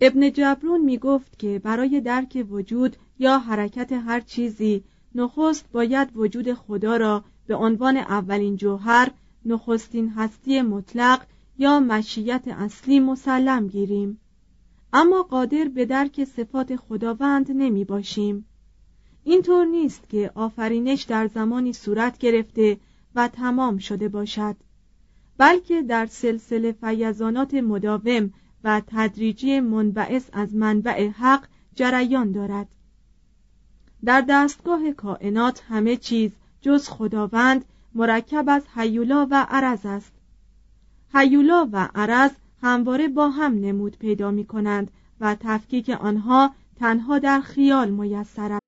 ابن جبرون می گفت که برای درک وجود یا حرکت هر چیزی نخست باید وجود خدا را به عنوان اولین جوهر نخستین هستی مطلق یا مشیت اصلی مسلم گیریم. اما قادر به درک صفات خداوند نمی باشیم. اینطور نیست که آفرینش در زمانی صورت گرفته و تمام شده باشد بلکه در سلسله فیضانات مداوم و تدریجی منبعث از منبع حق جریان دارد. در دستگاه کائنات همه چیز جز خداوند مرکب از حیولا و عرض است. حیولا و عرض همواره با هم نمود پیدا می کنند و تفکیک آنها تنها در خیال میسر است.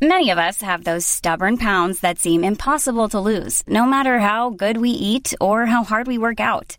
Many of us have those stubborn pounds that seem impossible to lose, no matter how good we eat or how hard we work out.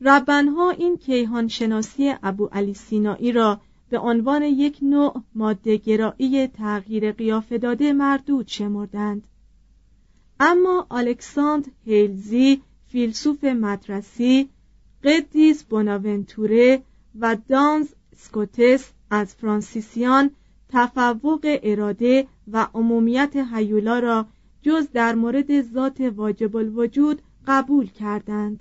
ربنها این کیهان شناسی ابو علی سینایی را به عنوان یک نوع ماده گرایی تغییر قیافه داده مردود شمردند. اما الکساندر هیلزی فیلسوف مدرسی قدیس بوناونتوره و دانز سکوتس از فرانسیسیان تفوق اراده و عمومیت هیولا را جز در مورد ذات واجب الوجود قبول کردند.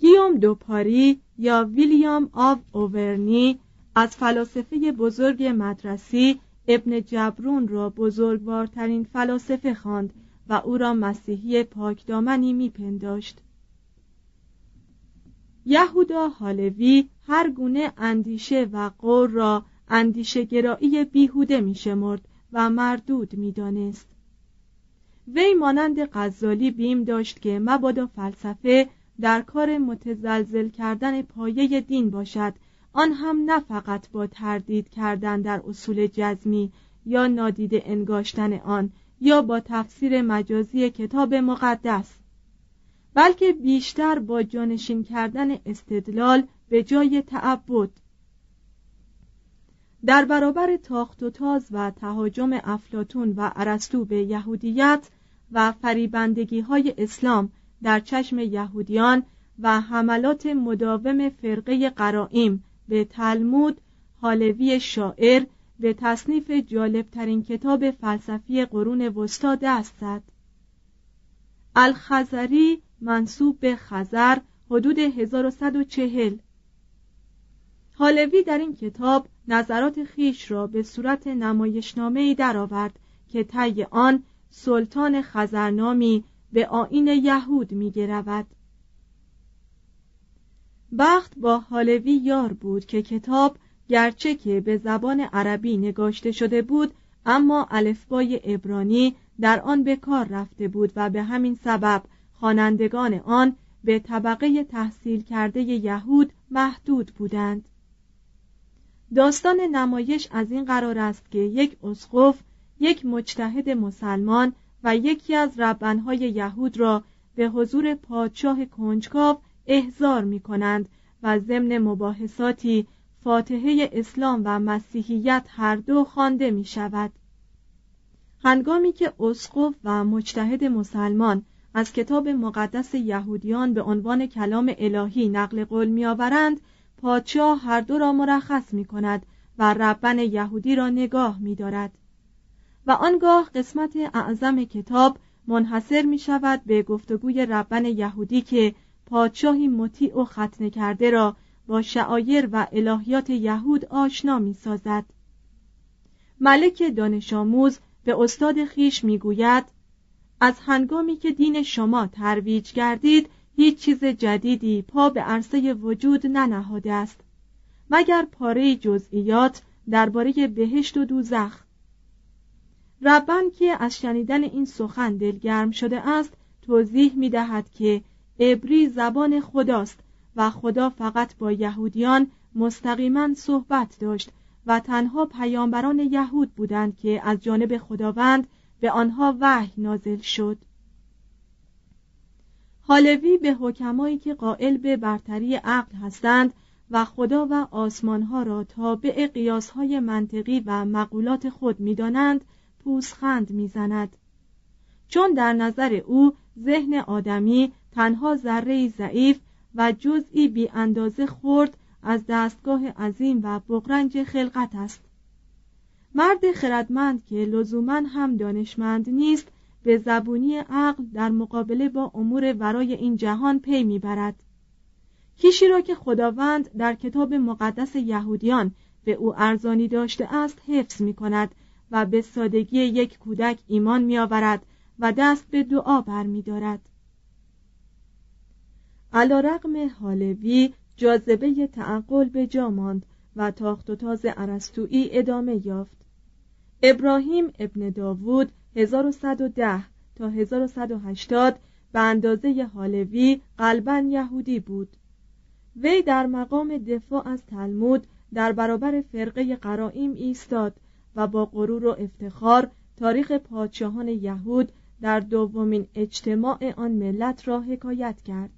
گیوم دوپاری یا ویلیام آف اوورنی از فلاسفه بزرگ مدرسی ابن جبرون را بزرگوارترین فلاسفه خواند و او را مسیحی پاکدامنی میپنداشت. یهودا حالوی هر گونه اندیشه و قول را اندیشه گرایی بیهوده میشمرد و مردود می‌دانست. وی مانند غزالی بیم داشت که مبادا فلسفه در کار متزلزل کردن پایه دین باشد. آن هم نه فقط با تردید کردن در اصول جزمی یا نادیده انگاشتن آن یا با تفسیر مجازی کتاب مقدس بلکه بیشتر با جانشین کردن استدلال به جای تعبد. در برابر تاخت و تاز و تهاجم افلاتون و ارسطو به یهودیت و فریبندگی های اسلام در چشم یهودیان و حملات مداوم فرقه قرائم به تلمود حالوی شاعر به تصنیف جالبترین کتاب فلسفی قرون وسطا دست زد. الخزری منصوب به خزر حدود 1140 حالوی در این کتاب نظرات خیش را به صورت نمایشنامه ای درآورد که طی آن سلطان خزرنامی به آین یهود می گرود. بخت با حالوی یار بود که کتاب گرچه که به زبان عربی نگاشته شده بود اما الفبای عبرانی در آن به کار رفته بود و به همین سبب خوانندگان آن به طبقه تحصیل کرده یهود محدود بودند داستان نمایش از این قرار است که یک اسقف یک مجتهد مسلمان و یکی از ربنهای یهود را به حضور پادشاه کنجکاو احضار می کنند و ضمن مباحثاتی فاتحه اسلام و مسیحیت هر دو خوانده می شود هنگامی که اسقف و مجتهد مسلمان از کتاب مقدس یهودیان به عنوان کلام الهی نقل قول میآورند پادشاه هر دو را مرخص می کند و ربن یهودی را نگاه می دارد و آنگاه قسمت اعظم کتاب منحصر می شود به گفتگوی ربن یهودی که پادشاهی مطیع و ختنه کرده را با شعایر و الهیات یهود آشنا می سازد. ملک دانش آموز به استاد خیش می گوید از هنگامی که دین شما ترویج گردید هیچ چیز جدیدی پا به عرصه وجود ننهاده است. مگر پاره جزئیات درباره بهشت و دوزخ؟ ربن که از شنیدن این سخن دلگرم شده است توضیح می دهد که عبری زبان خداست و خدا فقط با یهودیان مستقیما صحبت داشت و تنها پیامبران یهود بودند که از جانب خداوند به آنها وحی نازل شد. حالوی به حکمایی که قائل به برتری عقل هستند و خدا و آسمانها را تابع قیاسهای منطقی و مقولات خود می‌دانند پوسخند می‌زند. چون در نظر او ذهن آدمی تنها ذره ضعیف و جزئی بی اندازه خورد از دستگاه عظیم و بغرنج خلقت است. مرد خردمند که لزوما هم دانشمند نیست به زبونی عقل در مقابله با امور ورای این جهان پی می‌برد. کیشی را که خداوند در کتاب مقدس یهودیان به او ارزانی داشته است حفظ می کند و به سادگی یک کودک ایمان می آورد و دست به دعا بر می دارد. علا رقم حالوی جاذبه تعقل به جا ماند و تاخت و تاز عرستویی ادامه یافت ابراهیم ابن داوود 1110 تا 1180 به اندازه حالوی قلبا یهودی بود وی در مقام دفاع از تلمود در برابر فرقه قرائم ایستاد و با غرور و افتخار تاریخ پادشاهان یهود در دومین اجتماع آن ملت را حکایت کرد.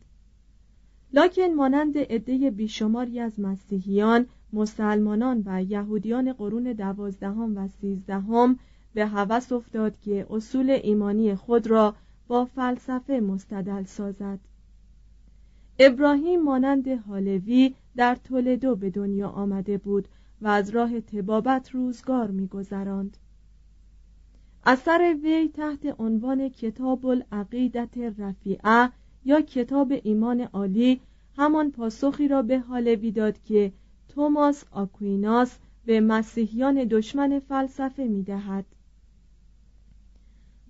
لکن مانند عده بیشماری از مسیحیان مسلمانان و یهودیان قرون دوازدهم و سیزدهم به هوس افتاد که اصول ایمانی خود را با فلسفه مستدل سازد. ابراهیم مانند حالوی در تولدو به دنیا آمده بود و از راه تبابت روزگار میگذراند اثر وی تحت عنوان کتاب العقیدت رفیعه یا کتاب ایمان عالی همان پاسخی را به حالوی داد که توماس آکویناس به مسیحیان دشمن فلسفه می دهد.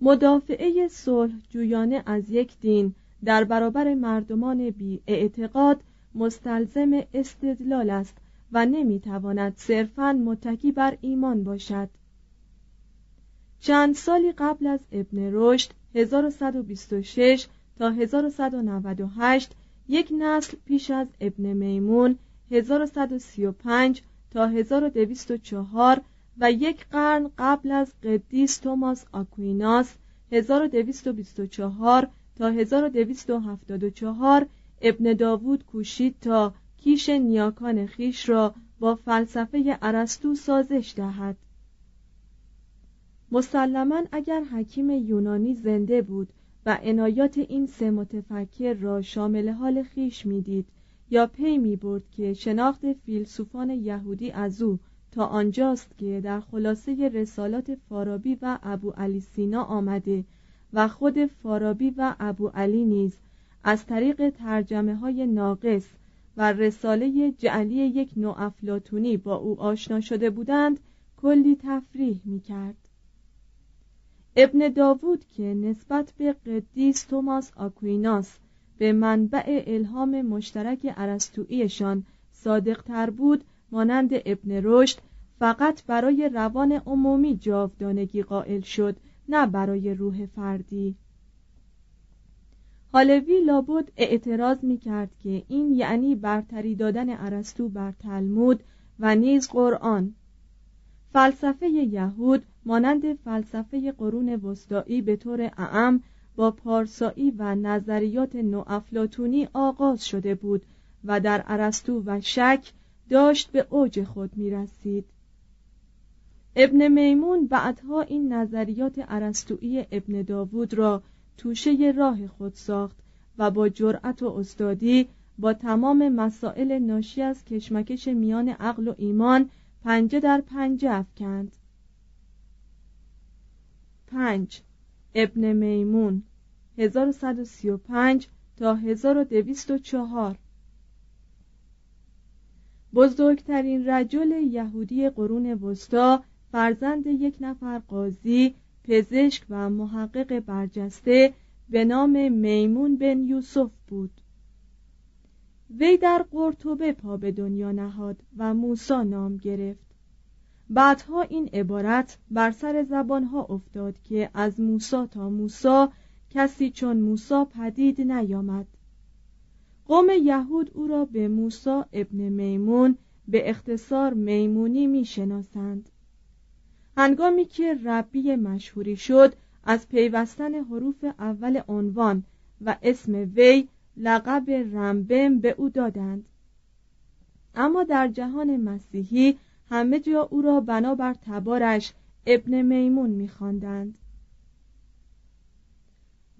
مدافعه صلح جویانه از یک دین در برابر مردمان بی اعتقاد مستلزم استدلال است و نمی‌تواند صرفا متکی بر ایمان باشد. چند سالی قبل از ابن رشد 1126 تا 1198 یک نسل پیش از ابن میمون 1135 تا 1204 و یک قرن قبل از قدیس توماس آکویناس 1224 تا 1274 ابن داوود کوشید تا کیش نیاکان خیش را با فلسفه ارسطو سازش دهد. مسلما اگر حکیم یونانی زنده بود و عنایات این سه متفکر را شامل حال خیش می‌دید یا پی می برد که شناخت فیلسوفان یهودی از او تا آنجاست که در خلاصه رسالات فارابی و ابو علی سینا آمده و خود فارابی و ابو علی نیز از طریق ترجمه های ناقص و رساله جعلی یک نوع افلاتونی با او آشنا شده بودند کلی تفریح می کرد. ابن داوود که نسبت به قدیس توماس آکویناس به منبع الهام مشترک عرستویشان صادق تر بود مانند ابن رشد فقط برای روان عمومی جاودانگی قائل شد نه برای روح فردی حالوی لابد اعتراض می کرد که این یعنی برتری دادن ارسطو بر تلمود و نیز قرآن فلسفه یهود مانند فلسفه قرون وسطایی به طور اعم با پارسایی و نظریات نوافلاتونی آغاز شده بود و در ارسطو و شک داشت به اوج خود می رسید. ابن میمون بعدها این نظریات ارسطویی ابن داوود را توشه راه خود ساخت و با جرأت و استادی با تمام مسائل ناشی از کشمکش میان عقل و ایمان پنجه در پنجه افکند. پنج. ابن میمون 1135 تا 1204 بزرگترین رجل یهودی قرون وسطا فرزند یک نفر قاضی پزشک و محقق برجسته به نام میمون بن یوسف بود. وی در قرطبه پا به دنیا نهاد و موسا نام گرفت. بعدها این عبارت بر سر زبانها افتاد که از موسا تا موسا کسی چون موسا پدید نیامد. قوم یهود او را به موسا ابن میمون به اختصار میمونی می‌شناسند. هنگامی که ربی مشهوری شد از پیوستن حروف اول عنوان و اسم وی لقب رمبم به او دادند. اما در جهان مسیحی همه جا او را بنابر تبارش ابن میمون میخواندند.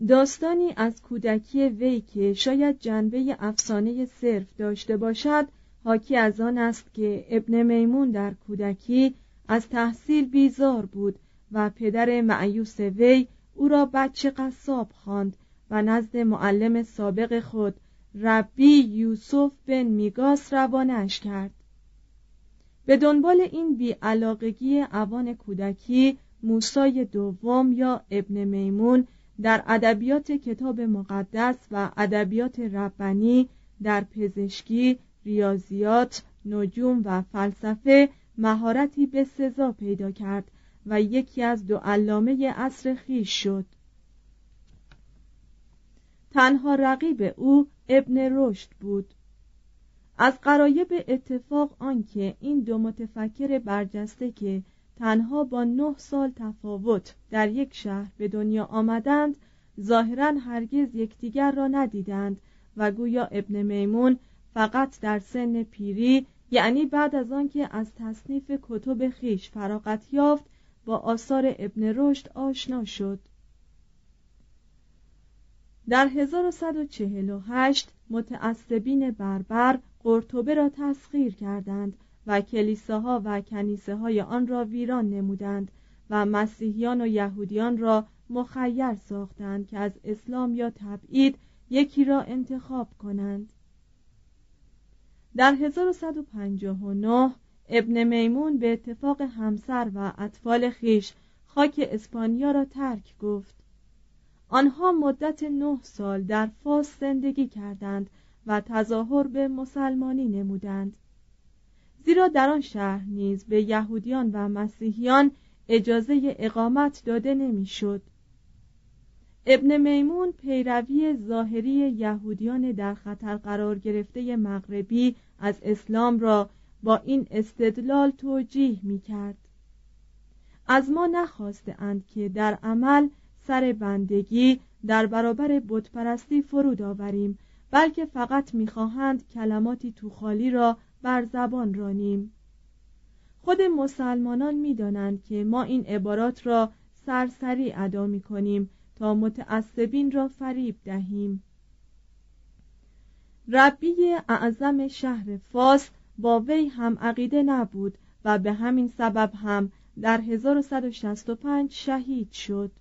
داستانی از کودکی وی که شاید جنبه افسانه صرف داشته باشد حاکی از آن است که ابن میمون در کودکی از تحصیل بیزار بود و پدر معیوس وی او را بچه قصاب خواند و نزد معلم سابق خود ربی یوسف بن میگاس روانش کرد. به دنبال این بیعلاقگی اوان کودکی موسای دوم یا ابن میمون در ادبیات کتاب مقدس و ادبیات ربانی در پزشکی، ریاضیات، نجوم و فلسفه مهارتی به سزا پیدا کرد و یکی از دو علامه عصر خیش شد. تنها رقیب او ابن رشد بود. از قرایب اتفاق آنکه این دو متفکر برجسته که تنها با نه سال تفاوت در یک شهر به دنیا آمدند ظاهرا هرگز یکدیگر را ندیدند و گویا ابن میمون فقط در سن پیری یعنی بعد از آنکه از تصنیف کتب خیش فراغت یافت با آثار ابن رشد آشنا شد. در 1148 متعصبین بربر قرطبه را تسخیر کردند و کلیساها و کنیسه های آن را ویران نمودند و مسیحیان و یهودیان را مخیر ساختند که از اسلام یا تبعید یکی را انتخاب کنند. در 1159 ابن میمون به اتفاق همسر و اطفال خیش خاک اسپانیا را ترک گفت آنها مدت نه سال در فاس زندگی کردند و تظاهر به مسلمانی نمودند زیرا در آن شهر نیز به یهودیان و مسیحیان اجازه اقامت داده نمی‌شد. ابن میمون پیروی ظاهری یهودیان در خطر قرار گرفته مغربی از اسلام را با این استدلال توجیه می کرد. از ما نخواسته اند که در عمل سر بندگی در برابر بتپرستی فرود آوریم بلکه فقط می‌خواهند کلماتی توخالی را بر زبان رانیم خود مسلمانان می‌دانند که ما این عبارات را سرسری ادا می کنیم تا متعصبین را فریب دهیم. ربی اعظم شهر فاس با وی هم عقیده نبود و به همین سبب هم در 1165 شهید شد.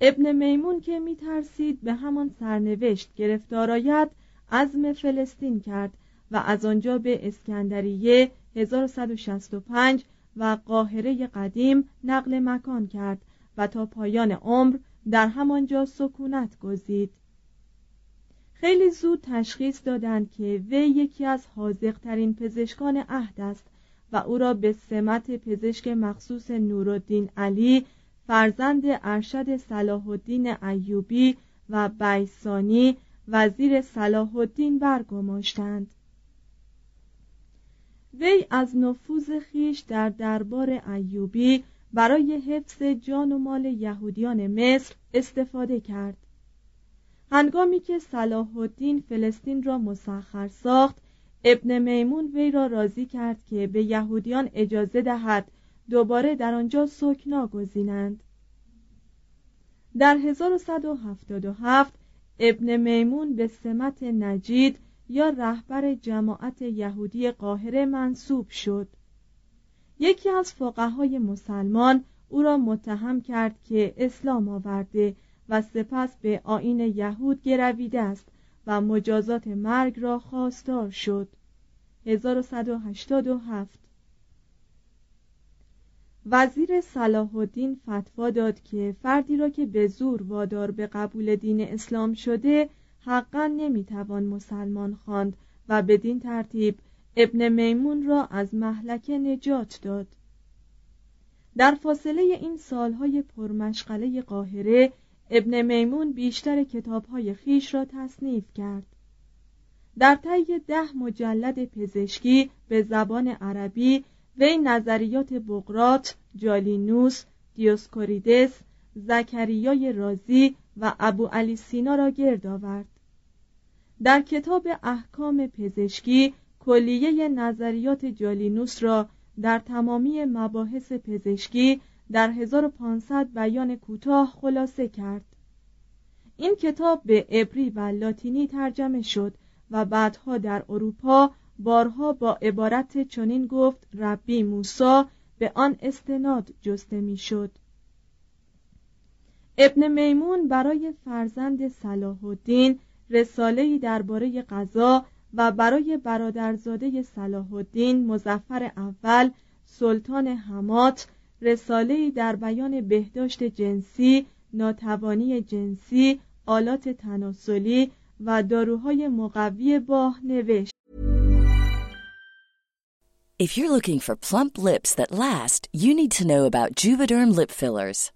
ابن میمون که می ترسید به همان سرنوشت گرفتار آید عزم فلسطین کرد و از آنجا به اسکندریه 1165 و قاهره قدیم نقل مکان کرد و تا پایان عمر در همانجا سکونت گزید. خیلی زود تشخیص دادند که وی یکی از حاضقترین پزشکان عهد است و او را به سمت پزشک مخصوص نورالدین علی فرزند ارشد صلاح الدین ایوبی و بیسانی وزیر صلاح الدین برگماشتند. وی از نفوذ خیش در دربار ایوبی برای حفظ جان و مال یهودیان مصر استفاده کرد. هنگامی که صلاح الدین فلسطین را مسخر ساخت ابن میمون وی را راضی کرد که به یهودیان اجازه دهد دوباره در آنجا سکنا گزینند. در 1177 ابن میمون به سمت نجید یا رهبر جماعت یهودی قاهره منصوب شد. یکی از فقهای مسلمان او را متهم کرد که اسلام آورده و سپس به آین یهود گرویده است و مجازات مرگ را خواستار شد. 1187 وزیر صلاح الدین فتوا داد که فردی را که به زور وادار به قبول دین اسلام شده حقا نمی‌توان مسلمان خواند و بدین ترتیب ابن میمون را از محلکه نجات داد. در فاصله این سالهای پرمشغله قاهره ابن میمون بیشتر کتابهای خیش را تصنیف کرد. در طی ده مجلد پزشکی به زبان عربی وی نظریات بقرات، جالینوس، دیوسکوریدس، زکریای رازی و ابو علی سینا را گرد آورد. در کتاب احکام پزشکی کلیه نظریات جالینوس را در تمامی مباحث پزشکی در 1500 بیان کوتاه خلاصه کرد این کتاب به عبری و لاتینی ترجمه شد و بعدها در اروپا بارها با عبارت چنین گفت ربی موسا به آن استناد جسته می‌شد. ابن میمون برای فرزند صلاح الدین رساله‌ای درباره غذا و برای برادرزاده صلاح الدین مزفر اول سلطان حمات رساله‌ای در بیان بهداشت جنسی، ناتوانی جنسی، آلات تناسلی و داروهای مقوی باه نوشت. If you're looking for plump lips that last, you need to know about Juvederm lip fillers.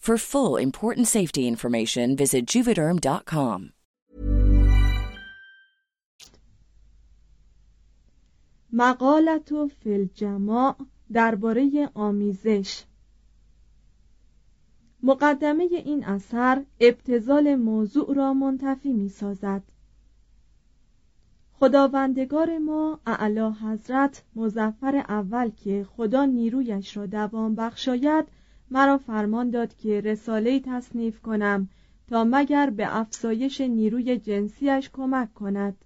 For full important safety information, visit juvederm.com. مقالت و فلجماع درباره آمیزش مقدمه این اثر ابتزال موضوع را منتفی می سازد خداوندگار ما اعلی حضرت مزفر اول که خدا نیرویش را دوام بخشاید مرا فرمان داد که رساله تصنیف کنم تا مگر به افزایش نیروی جنسیش کمک کند.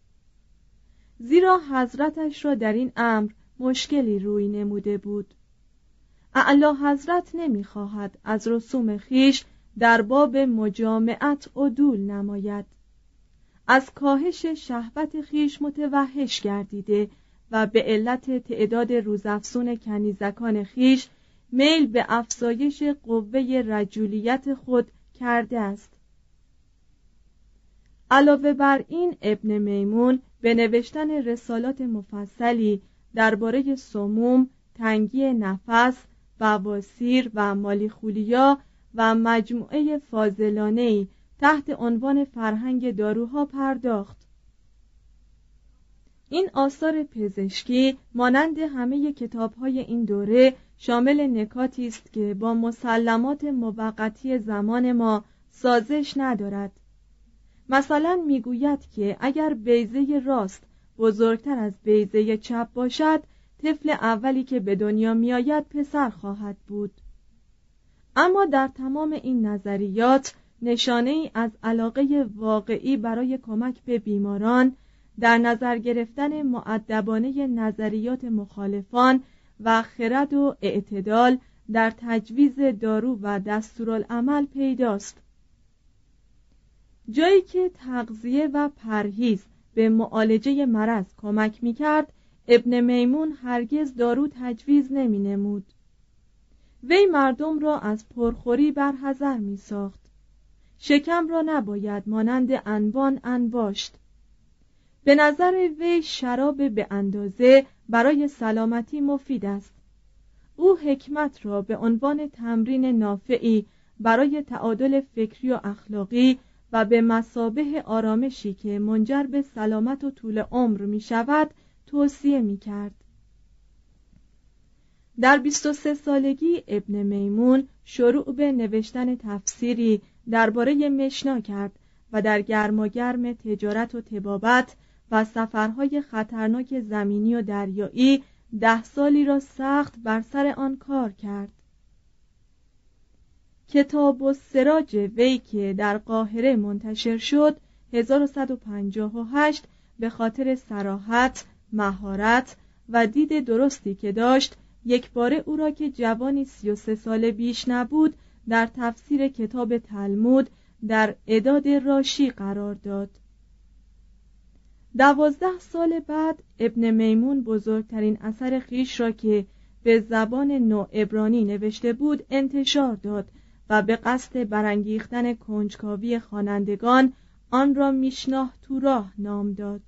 زیرا حضرتش را در این امر مشکلی روی نموده بود. اعلی حضرت نمی‌خواهد از رسوم خیش در باب مجامعت عدول نماید. از کاهش شهوت خیش متوحش گردیده و به علت تعداد روزافزون کنیزکان خیش میل به افزایش قوه رجولیت خود کرده است. علاوه بر این ابن میمون به نوشتن رسالات مفصلی درباره سموم، تنگی نفس، بواسیر و مالیخولیا و مجموعه فاضلانه تحت عنوان فرهنگ داروها پرداخت. این آثار پزشکی مانند همه کتابهای این دوره شامل نکاتی است که با مسلمات موقتی زمان ما سازش ندارد. مثلا می‌گوید که اگر بیزه راست بزرگتر از بیزه چپ باشد طفل اولی که به دنیا میآید پسر خواهد بود. اما در تمام این نظریات نشانه ای از علاقه واقعی برای کمک به بیماران در نظر گرفتن معدبانه نظریات مخالفان و خرد و اعتدال در تجویز دارو و دستورالعمل پیداست. جایی که تغذیه و پرهیز به معالجه مرض کمک می کرد ابن میمون هرگز دارو تجویز نمی نمود وی مردم را از پرخوری برحضر می ساخت شکم را نباید مانند انبان انباشت. به نظر وی شراب به اندازه برای سلامتی مفید است او حکمت را به عنوان تمرین نافعی برای تعادل فکری و اخلاقی و به مسابه آرامشی که منجر به سلامت و طول عمر می شود توصیه می کرد. در 23 سالگی ابن میمون شروع به نوشتن تفسیری درباره مشنا کرد و در گرماگرم تجارت و تبابت و سفرهای خطرناک زمینی و دریایی ده سالی را سخت بر سر آن کار کرد. کتاب و سراج وی که در قاهره منتشر شد 1158 به خاطر سراحت، مهارت و دید درستی که داشت یک باره او را که جوانی سی و سه ساله بیش نبود در تفسیر کتاب تلمود در اداد راشی قرار داد. دوازده سال بعد ابن میمون بزرگترین اثر خیش را که به زبان نو ابرانی نوشته بود انتشار داد و به قصد برانگیختن کنجکاوی خوانندگان آن را میشناه تو راه نام داد.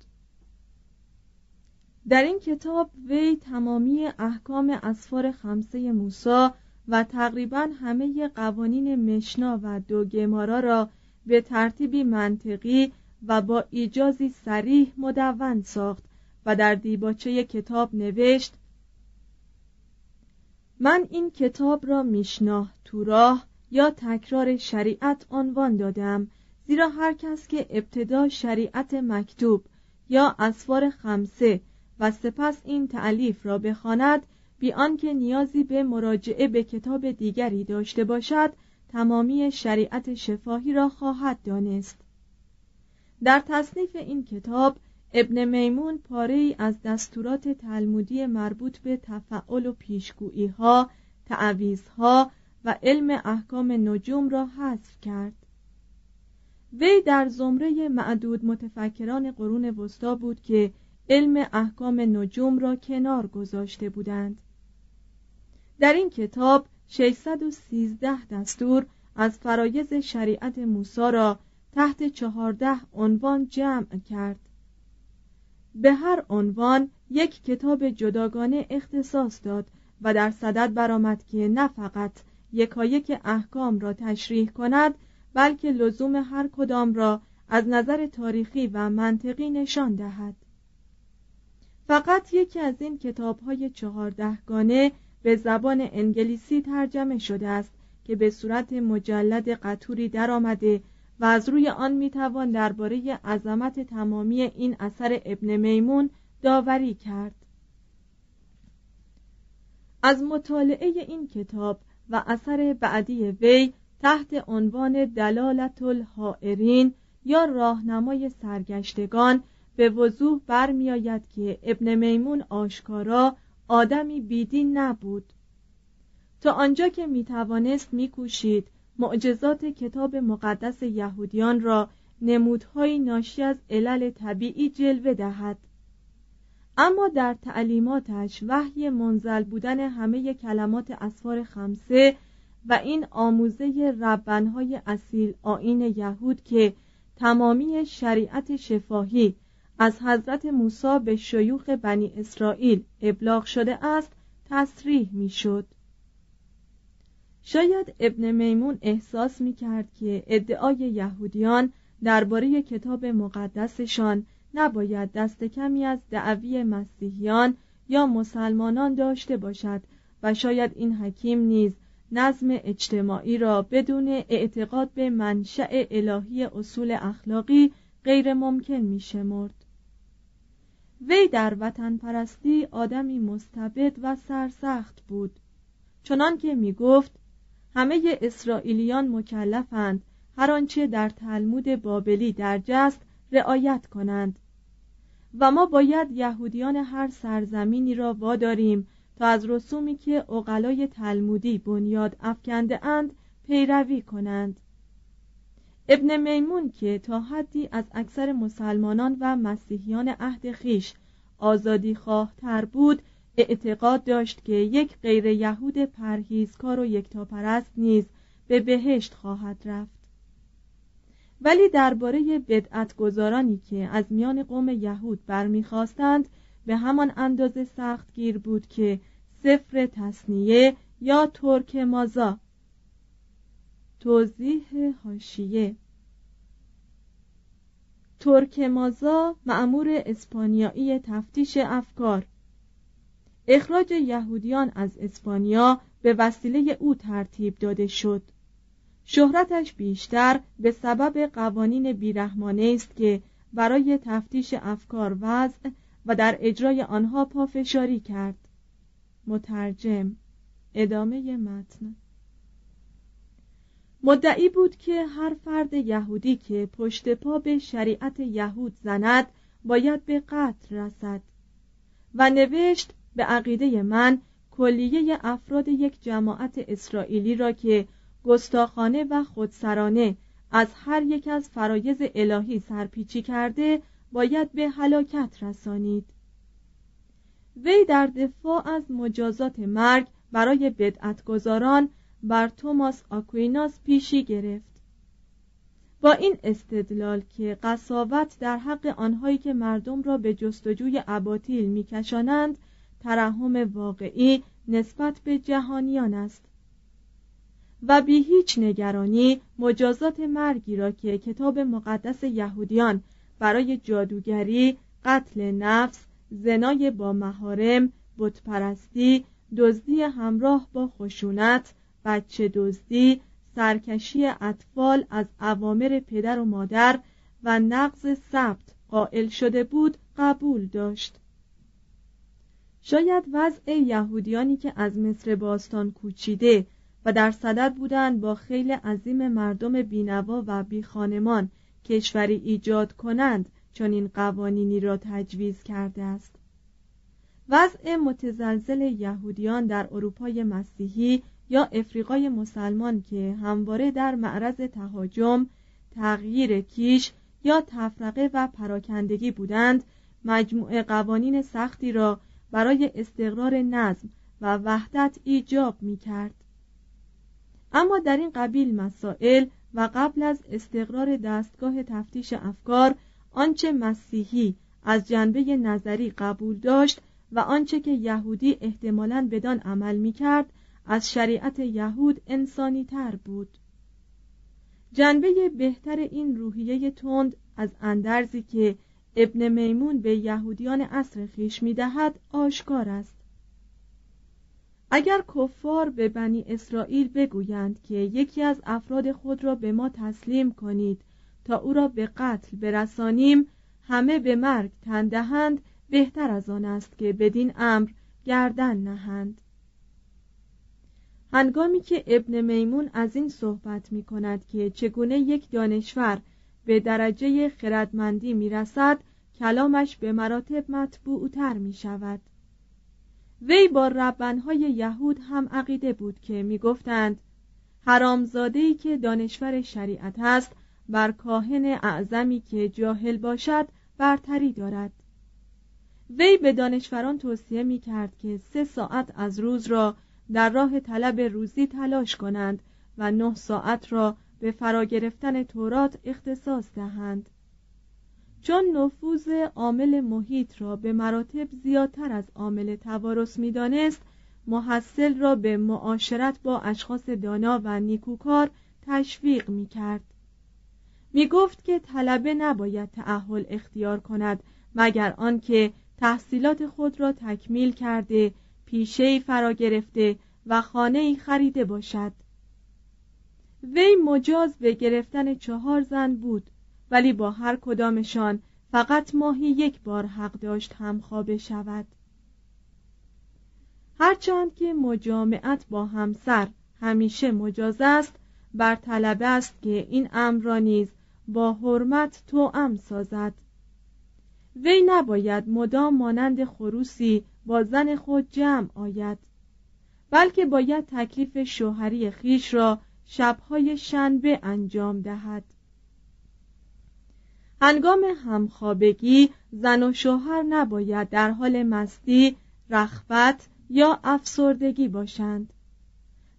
در این کتاب وی تمامی احکام اسفار خمسه موسا و تقریبا همه قوانین مشنا و دو گمارا را به ترتیبی منطقی و با ایجازی سریح مدون ساخت و در دیباچه کتاب نوشت من این کتاب را میشناه تو راه یا تکرار شریعت عنوان دادم زیرا هر کس که ابتدا شریعت مکتوب یا اسوار خمسه و سپس این تعلیف را بخواند بی آنکه نیازی به مراجعه به کتاب دیگری داشته باشد تمامی شریعت شفاهی را خواهد دانست. در تصنیف این کتاب ابن میمون پاره ای از دستورات تلمودی مربوط به تفعل و پیشگویی ها، ها و علم احکام نجوم را حذف کرد. وی در زمره معدود متفکران قرون وسطا بود که علم احکام نجوم را کنار گذاشته بودند. در این کتاب 613 دستور از فرایز شریعت موسی را تحت چهارده عنوان جمع کرد. به هر عنوان یک کتاب جداگانه اختصاص داد و در صدد برآمد که نه فقط یکایک احکام را تشریح کند بلکه لزوم هر کدام را از نظر تاریخی و منطقی نشان دهد. فقط یکی از این کتاب های چهاردهگانه به زبان انگلیسی ترجمه شده است که به صورت مجلد قطوری درآمده و از روی آن می‌توان درباره عظمت تمامی این اثر ابن میمون داوری کرد. از مطالعه این کتاب و اثر بعدی وی تحت عنوان دلالت الحائرین یا راهنمای سرگشتگان به وضوح برمیآید که ابن میمون آشکارا آدمی بیدین نبود. تا آنجا که می‌توانست میکوشید معجزات کتاب مقدس یهودیان را نمودهایی ناشی از علل طبیعی جلوه دهد اما در تعلیماتش وحی منزل بودن همه کلمات اسفار خمسه و این آموزه ربنهای اصیل آین یهود که تمامی شریعت شفاهی از حضرت موسی به شیوخ بنی اسرائیل ابلاغ شده است تصریح می‌شد. شاید ابن میمون احساس می کرد که ادعای یهودیان درباره کتاب مقدسشان نباید دست کمی از دعوی مسیحیان یا مسلمانان داشته باشد و شاید این حکیم نیز نظم اجتماعی را بدون اعتقاد به منشأ الهی اصول اخلاقی غیر ممکن می شمرد. وی در وطن پرستی آدمی مستبد و سرسخت بود چنان که می گفت همه اسرائیلیان مکلفند. هر آنچه در تلمود بابلی درج است رعایت کنند. و ما باید یهودیان هر سرزمینی را واداریم تا از رسومی که اقلای تلمودی بنیاد افکنده اند پیروی کنند. ابن میمون که تا حدی از اکثر مسلمانان و مسیحیان عهد خیش آزادی خواه تر بود اعتقاد داشت که یک غیر یهود پرهیزکار و یکتاپرست نیز به بهشت خواهد رفت. ولی درباره بدعت گذارانی که از میان قوم یهود برمیخواستند به همان اندازه سخت گیر بود که سفر تصنیه یا ترک مازا. توضیح هاشیه ترک مازا معمور اسپانیایی تفتیش افکار. اخراج یهودیان از اسپانیا به وسیله او ترتیب داده شد. شهرتش بیشتر به سبب قوانین بیرحمانه است که برای تفتیش افکار وضع و در اجرای آنها پافشاری کرد. مترجم ادامه متن. مدعی بود که هر فرد یهودی که پشت پا به شریعت یهود زند باید به قتل رسد و نوشت به عقیده من کلیه افراد یک جماعت اسرائیلی را که گستاخانه و خودسرانه از هر یک از فرایز الهی سرپیچی کرده باید به هلاکت رسانید. وی در دفاع از مجازات مرگ برای بدعتگذاران بر توماس آکویناس پیشی گرفت. با این استدلال که قصاوت در حق آنهایی که مردم را به جستجوی اباطیل میکشانند ترحم واقعی نسبت به جهانیان است. و بی هیچ نگرانی مجازات مرگی را که کتاب مقدس یهودیان برای جادوگری، قتل نفس، زنای با مهارم، بتپرستی، دزدی همراه با خشونت، بچه دزدی، سرکشی اطفال از اوامر پدر و مادر و نقض ثبت قائل شده بود قبول داشت. شاید وضع یهودیانی که از مصر باستان کوچیده و در صدد بودند با خیل عظیم مردم بینوا و بیخانمان کشوری ایجاد کنند چون این قوانینی را تجویز کرده است. وضع متزلزل یهودیان در اروپای مسیحی یا افریقای مسلمان که همواره در معرض تهاجم تغییر کیش یا تفرقه و پراکندگی بودند مجموعه قوانین سختی را برای استقرار نظم و وحدت ایجاب می کرد. اما در این قبیل مسائل و قبل از استقرار دستگاه تفتیش افکار آنچه مسیحی از جنبه نظری قبول داشت و آنچه که یهودی احتمالاً بدان عمل می کرد از شریعت یهود انسانی تر بود جنبه بهتر این روحیه تند از اندرزی که ابن میمون به یهودیان عصر خیش می‌دهد آشکار است. اگر کفار به بنی اسرائیل بگویند که یکی از افراد خود را به ما تسلیم کنید تا او را به قتل برسانیم همه به مرگ تندهند بهتر از آن است که بدین امر گردن نهند. هنگامی که ابن میمون از این صحبت می کند که چگونه یک دانشور به درجه خردمندی می رسد کلامش به مراتب مطبوعتر می شود وی با ربنهای یهود هم عقیده بود که می گفتند حرامزاده‌ای که دانشور شریعت است بر کاهن اعظمی که جاهل باشد برتری دارد. وی به دانشوران توصیه می کرد که سه ساعت از روز را در راه طلب روزی تلاش کنند و نه ساعت را به فرا گرفتن تورات اختصاص دهند. چون نفوذ عامل محیط را به مراتب زیادتر از عامل توارث می‌دانست محصل را به معاشرت با اشخاص دانا و نیکوکار تشویق می کرد می گفت که طلبه نباید تعهل اختیار کند مگر آنکه تحصیلات خود را تکمیل کرده پیشه فرا گرفته و خانه خریده باشد. وی مجاز به گرفتن چهار زن بود. ولی با هر کدامشان فقط ماهی یک بار حق داشت هم خوابه شود. هرچند که مجامعت با همسر همیشه مجاز است بر طلبه است که این امر را نیز با حرمت توأم سازد. وی نباید مدام مانند خروسی با زن خود جمع آید بلکه باید تکلیف شوهری خیش را شبهای شنبه انجام دهد. هنگام همخوابگی زن و شوهر نباید در حال مستی رخوت یا افسردگی باشند.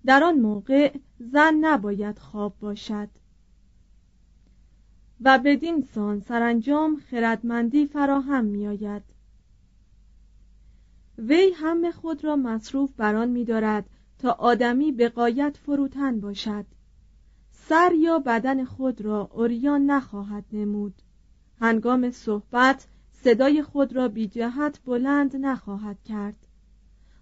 در آن موقع زن نباید خواب باشد. و بدین سان سرانجام خردمندی فراهم میآید. وی هم خود را مصروف بران می‌دارد تا آدمی به قایت فروتن باشد. سر یا بدن خود را اوریان نخواهد نمود. هنگام صحبت صدای خود را بی جهت بلند نخواهد کرد.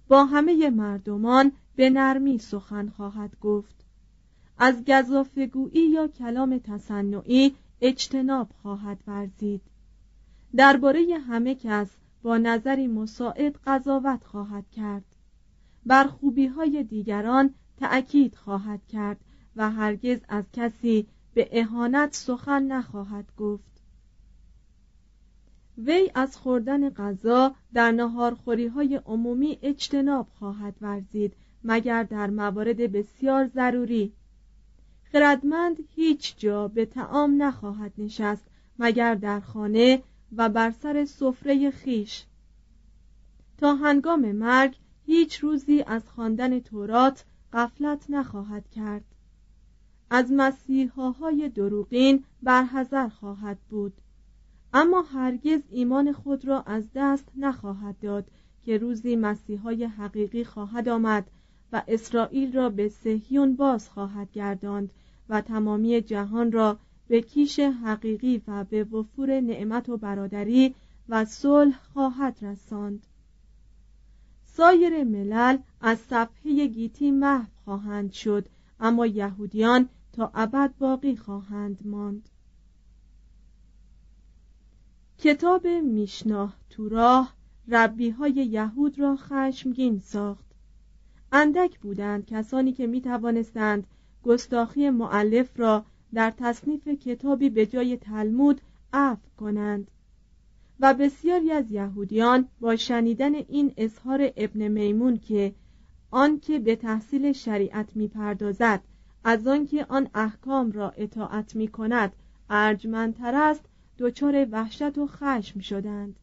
با همه مردمان به نرمی سخن خواهد گفت. از گذافگویی یا کلام تصنعی اجتناب خواهد ورزید. درباره همه کس با نظری مساعد قضاوت خواهد کرد. بر خوبی های دیگران تأکید خواهد کرد و هرگز از کسی به اهانت سخن نخواهد گفت. وی از خوردن غذا در نهارخوری های عمومی اجتناب خواهد ورزید مگر در موارد بسیار ضروری. خردمند هیچ جا به تعام نخواهد نشست مگر در خانه و بر سر سفره خیش. تا هنگام مرگ هیچ روزی از خواندن تورات غفلت نخواهد کرد. از مسیحاهای دروغین برحذر خواهد بود. اما هرگز ایمان خود را از دست نخواهد داد که روزی مسیحای حقیقی خواهد آمد و اسرائیل را به سهیون باز خواهد گرداند و تمامی جهان را به کیش حقیقی و به وفور نعمت و برادری و صلح خواهد رساند. سایر ملل از صفحه گیتی محو خواهند شد اما یهودیان تا ابد باقی خواهند ماند. کتاب میشناه تو راه ربی های یهود را خشمگین ساخت. اندک بودند کسانی که می توانستند گستاخی معلف را در تصنیف کتابی به جای تلمود عفو کنند. و بسیاری از یهودیان با شنیدن این اظهار ابن میمون که آنکه به تحصیل شریعت می‌پردازد از آنکه آن احکام را اطاعت می کند ارجمندتر است دچار وحشت و خشم شدند.